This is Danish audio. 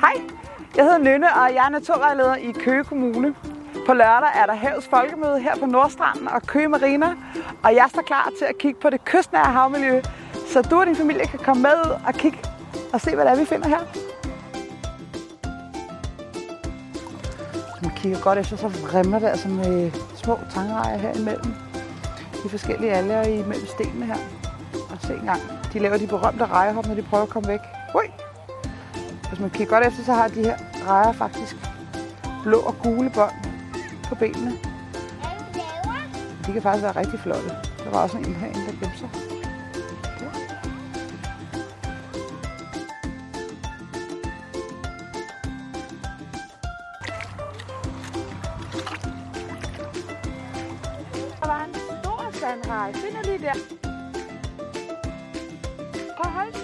Hej, jeg hedder Nynne, og jeg er naturvejleder i Køge Kommune. På lørdag er der havets Folkemøde her på Nordstranden og Køge Marina, og jeg står klar til at kigge på det kystnære havmiljø, så du og din familie kan komme med ud og kigge og se, hvad det er, vi finder her. Hvis man kigger godt efter, så vrimler det altså med små tangrejer her imellem. De forskellige alger imellem stenene her. Og se engang, de laver de berømte rejehop, når de prøver at komme væk. Ui! Hvis man kigger godt efter, så har de her rejer faktisk blå og gule bånd på benene. De kan faktisk være rigtig flotte. Der var også en herinde, der gemte sig. Der var en stor sandrej. Finder de der? Prøv at holde